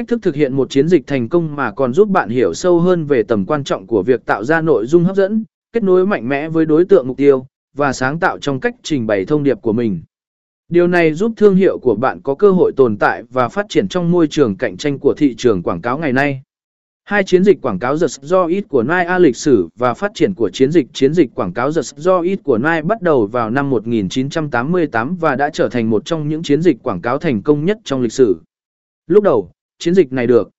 Cách thức thực hiện một chiến dịch thành công mà còn giúp bạn hiểu sâu hơn về tầm quan trọng của việc tạo ra nội dung hấp dẫn, kết nối mạnh mẽ với đối tượng mục tiêu, và sáng tạo trong cách trình bày thông điệp của mình. Điều này giúp thương hiệu của bạn có cơ hội tồn tại và phát triển trong môi trường cạnh tranh của thị trường quảng cáo ngày nay. Hai chiến dịch quảng cáo giật do ít của Nike lịch sử và phát triển của chiến dịch chiến dịch quảng cáo giật do ít của Nike bắt đầu vào năm 1988 và đã trở thành một trong những chiến dịch quảng cáo thành công nhất trong lịch sử. Lúc đầu, chiến dịch này được.